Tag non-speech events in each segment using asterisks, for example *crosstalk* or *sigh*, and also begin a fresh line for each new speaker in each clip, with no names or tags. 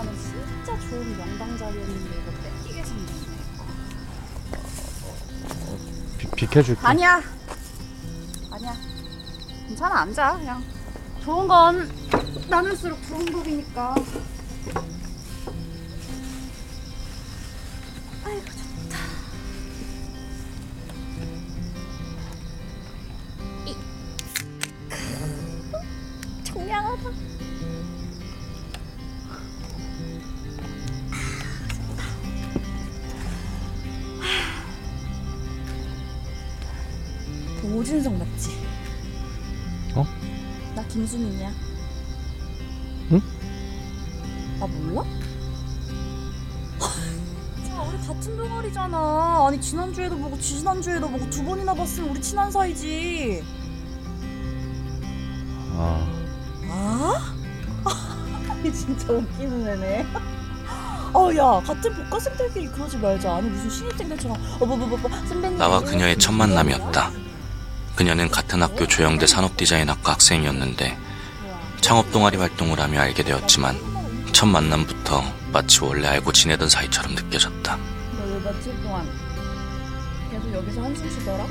자랑하는 진짜 좋은 명당 자리였는데 이거 뺏기게 생겼네.
비, 비켜줄게.
아니야. 아니야. 괜찮아 앉아 그냥. 좋은 건 나눌수록 좋은 법이니까. 오진성 맞지?
어?
나 김수민이야.
응?
아 몰라? *laughs* 자 우리 같은 동아리잖아. 아니 지난주에도 보고 지난주에도 보고 두 번이나 봤으면 우리 친한 사이지.
아,
아? *laughs* 아니 진짜 웃기는 애네. *laughs* 어 야 같은 복학생들끼리 그러지 말자. 아니 무슨 신입생들처럼 어 뭐 뭐뭐 선배님.
나와 그녀의 첫 만남이었다. 그녀는 같은 학교 조영대 산업디자인학과 학생이었는데 창업 동아리 활동을 하며 알게 되었지만 첫 만남부터 마치 원래 알고 지내던 사이처럼 느껴졌다.
너 왜 며칠 동안 계속 여기서 한숨 쉬더라?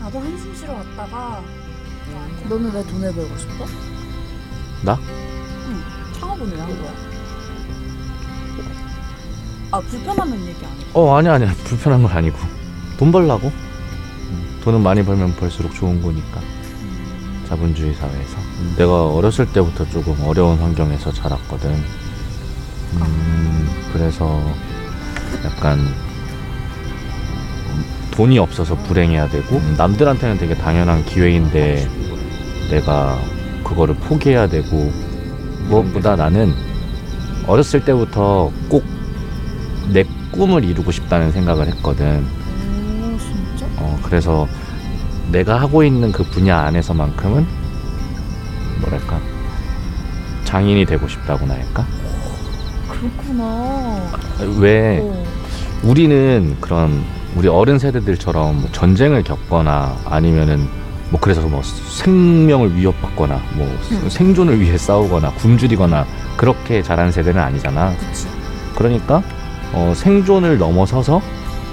나도 한숨 쉬러 왔다가 너는 왜 돈을 벌고 싶어?
나?
응 창업은 왜 한 거야? 아 불편하면 얘기 안 해.
어 아니야 아니야 불편한 건 아니고 돈 벌라고. 음, 돈은 많이 벌면 벌수록 좋은 거니까. 자본주의 사회에서 내가 어렸을 때부터 조금 어려운 환경에서 자랐거든. 음, 그래서 약간 돈이 없어서 불행해야 되고 남들한테는 되게 당연한 기회인데 내가 그거를 포기해야 되고 무엇보다 나는 어렸을 때부터 꼭 내 꿈을 이루고 싶다는 생각을 했거든. 그래서 내가 하고 있는 그 분야 안에서만큼은 뭐랄까 장인이 되고 싶다고나 할까?
그렇구나.
왜
어.
우리는 그런 우리 어른 세대들처럼 뭐 전쟁을 겪거나 아니면은 뭐 그래서 뭐 생명을 위협받거나 뭐
음.
생존을 위해 싸우거나 굶주리거나 그렇게 자란 세대는 아니잖아.
그치.
그러니까 어, 생존을 넘어서서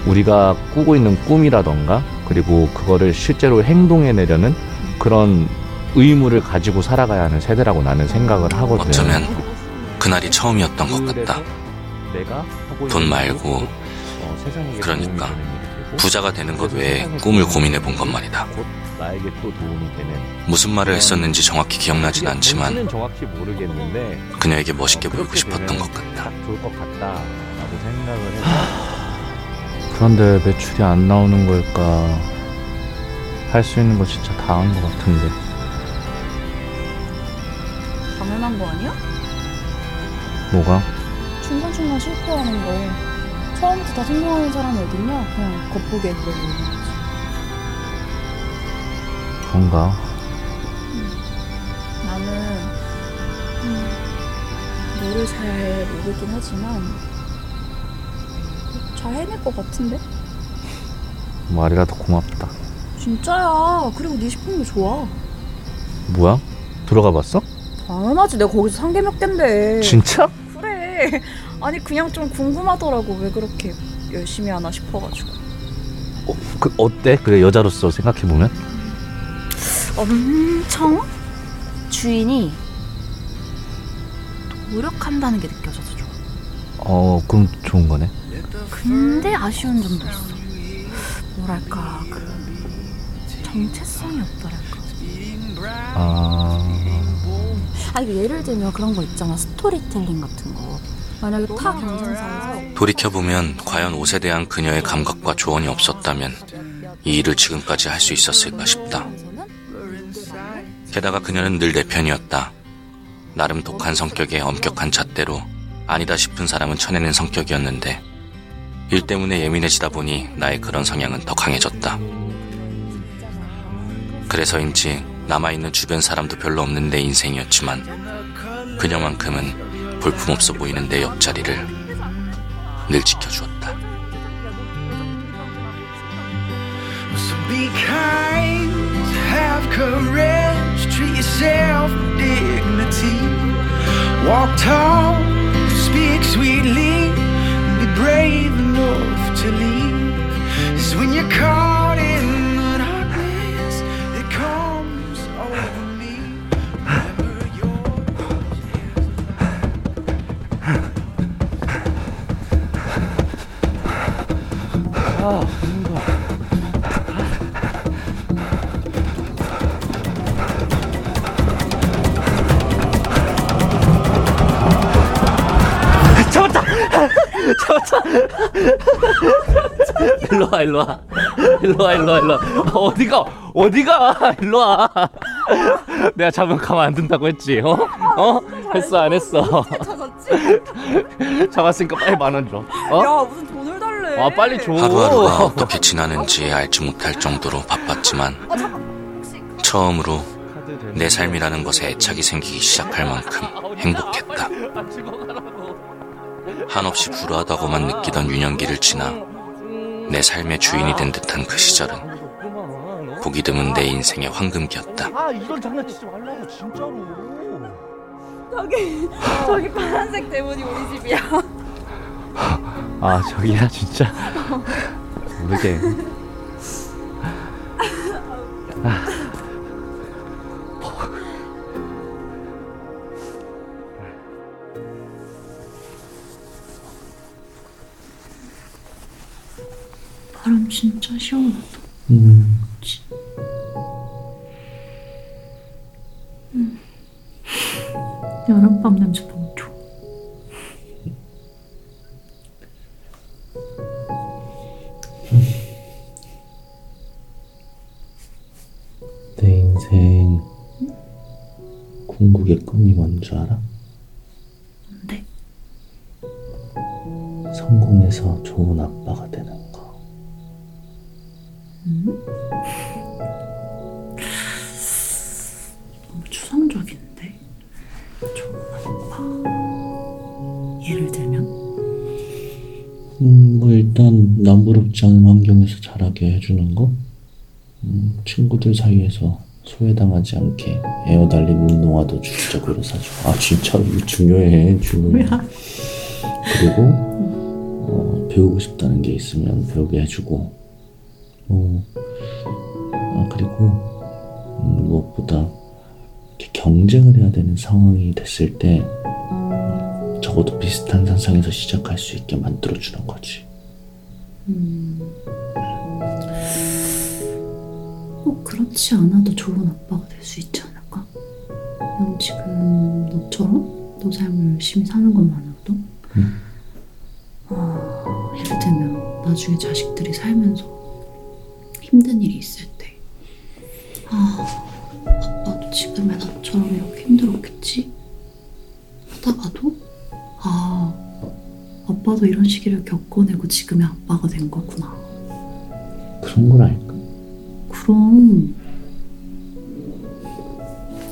우리가 꾸고 있는 꿈이라던가 그리고 그거를 실제로 행동해내려는 그런 의무를 가지고 살아가야 하는 세대라고 나는 생각을 하거든.
어쩌면 그날이 처음이었던 것 같다.
하고
돈 말고
어,
그러니까 부자가 되는 것 외에 꿈을 고민해 본 것 말이다. 무슨 말을 했었는지 정확히 기억나진 않지만 그녀에게 멋있게 보이고
그렇게
싶었던 것 같다.
딱 좋을 것 같다라고 생각을 해서 그런데 매출이 안 나오는 걸까 할 수 있는 거 진짜 다 한 것 같은데
당연한 거 아니야?
뭐가?
중간중간 실패하는 거. 처음부터 다 성공하는 사람이 어딨냐? 그냥 겉보기에 그래 보이는 거지.
그런가?
나는 음, 너를 잘 모르긴 하지만 잘 해낼 것 같은데?
말이라도 고맙다
진짜야. 그리고 네 식품도 좋아.
뭐야? 들어가 봤어?
당연하지. 내가 거기서 상계 몇 갠데.
진짜?
그래. *laughs* 아니 그냥 좀 궁금하더라고. 왜 그렇게 열심히 하나 싶어가지고.
어, 그 어때? 그래 여자로서 생각해 보면?
엄청 주인이 노력한다는 게 느껴져서 좋아.
어 그럼 좋은 거네
근데 아쉬운 점도 있어. 뭐랄까 그 정체성이 없더랄까.
아...
아니 그 예를 들면 그런 거 있잖아 스토리텔링 같은 거. 만약에 타 경쟁사에서
돌이켜보면 과연 옷에 대한 그녀의 감각과 조언이 없었다면 이 일을 지금까지 할 수 있었을까 싶다. 게다가 그녀는 늘 내 편이었다. 나름 독한 성격에 엄격한 잣대로 아니다 싶은 사람은 쳐내는 성격이었는데 일 때문에 예민해지다 보니 나의 그런 성향은 더 강해졌다. 그래서인지 남아있는 주변 사람도 별로 없는 내 인생이었지만 그녀만큼은 볼품없어 보이는 내 옆자리를 늘 지켜주었다.
So brave enough to leave. Is when you're caught in the darkness that comes over me. Is *laughs*
일로 와 일로 와 일로 와 일로 와 일로 와 어디가 어디가 일로 와 내가 잡으면 가만 안 둔다고 했지 어? 어? 했어 안 했어
찾았지? *laughs*
잡았으니까 빨리 만 원 줘 어?
야 무슨 돈을 달래
아 빨리 줘
하루하루가 어떻게 지나는지 알지 못할 정도로 바빴지만
아 잠깐 혹시
처음으로 내 삶이라는 것에 애착이 생기기 시작할 만큼 행복했다.
아, 죽어가라고.
한없이 불우하다고만 느끼던 유년기를 지나 내 삶의 주인이 된 듯한 그 시절은 보기 드문 내 인생의 황금기였다.
아 이런 장난치지 말라고 진짜로.
저기 저기 파란색 대문이 우리 집이야.
아 저기야 진짜. 모르게
진짜 시원하다.
음.
여름밤 냄새 너무 좋아.
내 인생 궁극의 꿈이 뭔 줄 알아?
뭔데?
성공해서
좋은 아빠 예를 들면?
음, 뭐 일단 남부럽지 않은 환경에서 자라게 해주는 거. 음, 친구들 사이에서 소외당하지 않게 에어달린 운동화도 주기적으로 사주고. 아 진짜 이거 중요해, 중요해. 그리고 어, 배우고 싶다는 게 있으면 배우게 해주고. 어, 아 그리고 음, 무엇보다 이렇게 경쟁을 해야 되는 상황이 됐을 때 적어도 비슷한 산상에서 시작할 수 있게 만들어주는 거지.
꼭 그렇지 않아도 좋은 아빠가 될 수 있지 않을까? 그냥 지금 너처럼 너 삶을 열심히 사는 것만으로도
음.
아, 예를 들면 나중에 자식들이 살면서 힘든 일이 있을 때 아, 아빠도 지금의 나처럼 이렇게 힘들었겠지? 아빠도 이런 시기를 겪어내고 지금의 아빠가 된 거구나.
그런 걸 알까?
그럼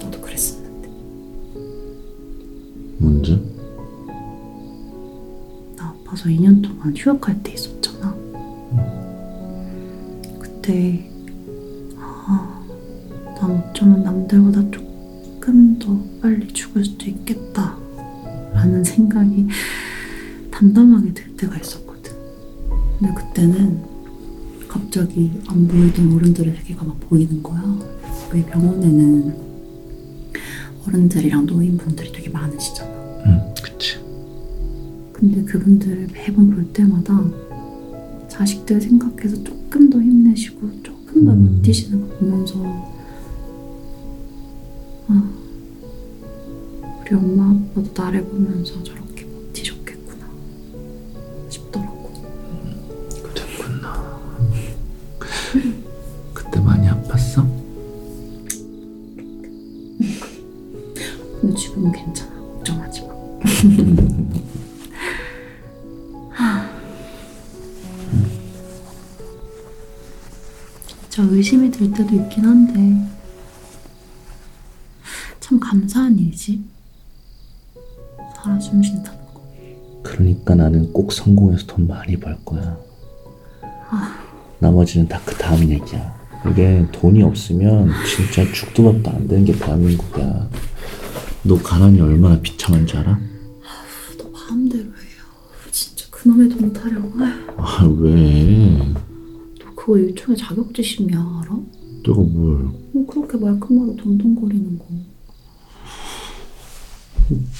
나도 그랬었는데
먼저?
나 아파서 2년 동안 휴학할 때 있었잖아 그때 아, 난 어쩌면 남들보다 조금 더 빨리 죽을 수도 있겠다 라는 생각이 담담하게 들 때가 있었거든 근데 그때는 갑자기 안 보이던 어른들의 세계가 막 보이는 거야 우리 병원에는 어른들이랑 노인분들이 되게 많으시잖아
응, 그치.
근데 그분들을 매번 볼 때마다 자식들 생각해서 조금 더 힘내시고 조금 더
음.
버티시는 거 보면서 아 우리 엄마 아빠도 나를 보면서 저렇게 들 때도 있긴 한데 참 감사한 일이지 살아 숨 쉰다는 거
그러니까 나는 꼭 성공해서 돈 많이 벌 거야. 나머지는 다 그 다음 얘기야. 이게 돈이 없으면 진짜 죽도 밥도 안 되는 게 대한민국이야. 너 가난이 얼마나 비참한 줄 알아?
너 마음대로 해요. 진짜 그놈의 돈 타령. 아휴,
아 왜?
너 그거 일종의 자격지심이야, 알아?
내가 뭘?
뭐 그렇게 말끝마다 덤덤거리는 거.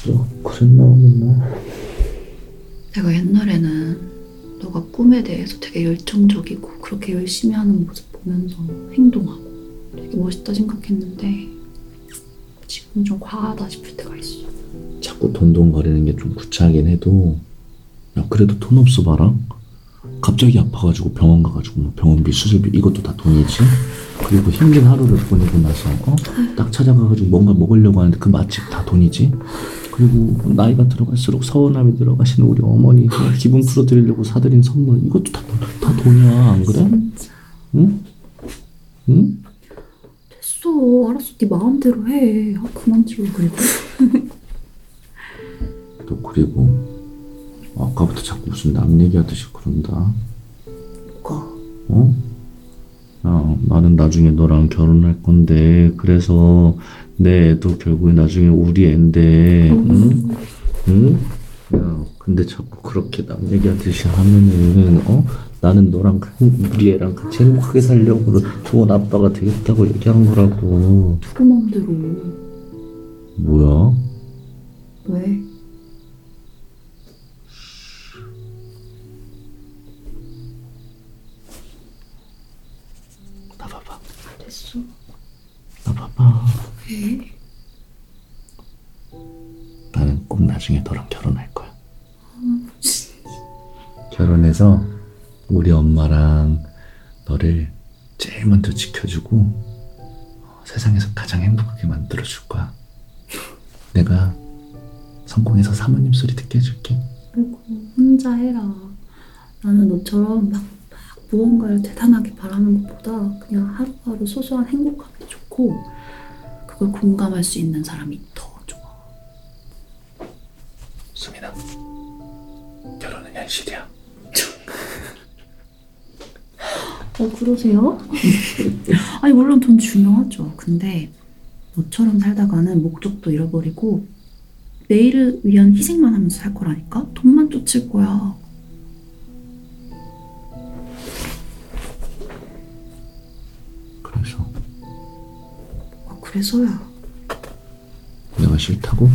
너 그랬나 맨날?
내가 옛날에는 너가 꿈에 대해서 되게 열정적이고 그렇게 열심히 하는 모습 보면서 행동하고 되게 멋있다 생각했는데 지금은 좀 과하다 싶을 때가 있어.
자꾸 돈돈거리는 게 좀 구차하긴 해도 야 그래도 돈 없어 봐라 갑자기 아파가지고 병원 가가지고 뭐 병원비 수술비 이것도 다 돈이지 그리고 힘든 하루를 보내고 나서 어? 딱 찾아가가지고 뭔가 먹으려고 하는데 그 맛집 다 돈이지 그리고 나이가 들어갈수록 서운함이 들어가시는 우리 어머니 뭐 기분 풀어드리려고 사드린 선물 이것도 다, 돈- 다 돈이야 안 그래? 응? 응?
됐어. 알았어. 네 마음대로 해. 아, 그만 찍어 그리고.
또 그리고 아까부터 자꾸 무슨 남 얘기하듯이 그런다
뭐가?
어? 야, 나는 나중에 너랑 결혼할 건데, 그래서 내 애도 결국에 나중에 우리 애인데, 응? 응? 야, 근데 자꾸 그렇게 남 얘기하듯이 하면은, 어? 나는 너랑, 행- 우리 애랑 같이 행복하게 살려고 좋은 아빠가 되겠다고 얘기한 거라고.
누구 마음대로.
뭐야?
왜? 됐어.
나 봐봐.
왜?
나는 꼭 나중에 너랑 결혼할 거야. 결혼해서 우리 엄마랑 너를 제일 먼저 지켜주고 어, 세상에서 가장 행복하게 만들어줄 거야. 내가 성공해서 사모님 소리 듣게 해줄게.
아이고 혼자 해라. 나는 너처럼 막, 막 무언가를 대단하게 바라는 것보다 그냥 하루하루 소소한 행복한 게 좋고 그걸 공감할 수 있는 사람이 더 좋아.
수민아, 결혼은 현실이야.
어 그러세요? *laughs* 아니 물론 돈 중요하죠. 근데 너처럼 살다가는 목적도 잃어버리고 내일을 위한 희생만 하면서 살 거라니까 돈만 쫓을 거야. 그래서야.
내가 싫다고?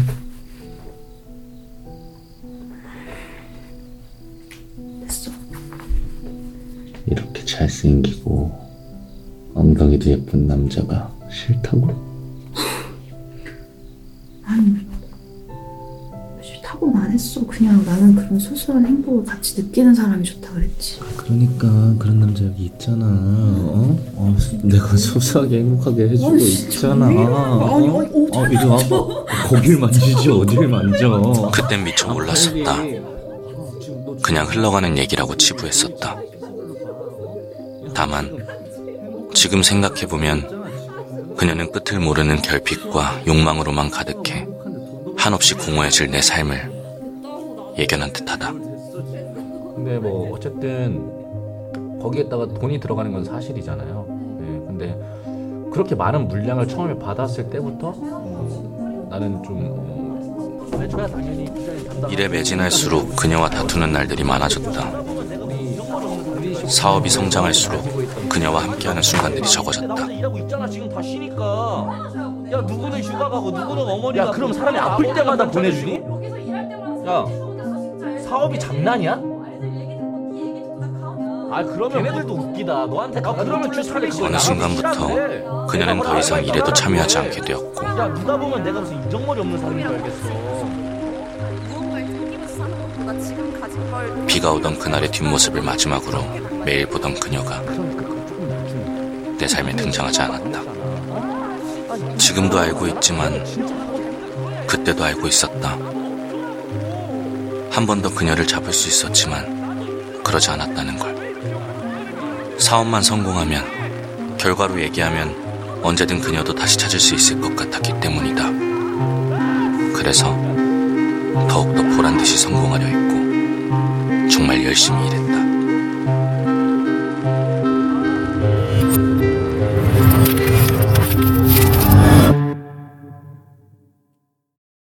됐어.
이렇게 잘생기고 엉덩이도 예쁜 남자가 싫다고?
그냥 나는 그런 소소한 행복을 같이 느끼는 사람이 좋다 그랬지.
그러니까 그런 남자 여기 있잖아. 어? 어 *laughs* 내가 소소하게 행복하게 해주고
진짜
있잖아.
왜 이래?
어?
아니, 아니, 어디
어, 이리 와봐. 거길 만지지 어딜 만져.
그땐 미처 몰랐었다. 그냥 흘러가는 얘기라고 치부했었다. 다만 지금 생각해보면 그녀는 끝을 모르는 결핍과 욕망으로만 가득해 한없이 공허해질 내 삶을 예견한 듯하다.
근데 뭐 어쨌든 거기에다가 돈이 들어가는 건 사실이잖아요. 네, 근데 그렇게 많은 물량을 처음에 받았을 때부터 어, 나는 좀 어,
일에 매진할수록 그녀와 다투는 날들이 많아졌다. 사업이 성장할수록 그녀와 함께하는 순간들이 적어졌다.
야 누구는 휴가 가고 누구는 어머니가 야 그럼 사람이 아플 때마다 보내주니? 야 사업이 장난이야? 아 그러면 걔네들도 웃기다. 너한테 아 그러면 주 3일씩
어느 순간부터 그녀는 더 이상 일에도 참여하지 않게 되었고.
야 누가 보면 내가 무슨 인정머리 없는 사람인 줄 알겠어.
비가 오던 그날의 뒷모습을 마지막으로 매일 보던 그녀가 내 삶에 등장하지 않았다. 지금도 알고 있지만 그때도 알고 있었다. 한 번 더 그녀를 잡을 수 있었지만 그러지 않았다는 걸. 사업만 성공하면 결과로 얘기하면 언제든 그녀도 다시 찾을 수 있을 것 같았기 때문이다. 그래서 더욱더 보란 듯이 성공하려 했고 정말 열심히 일했다.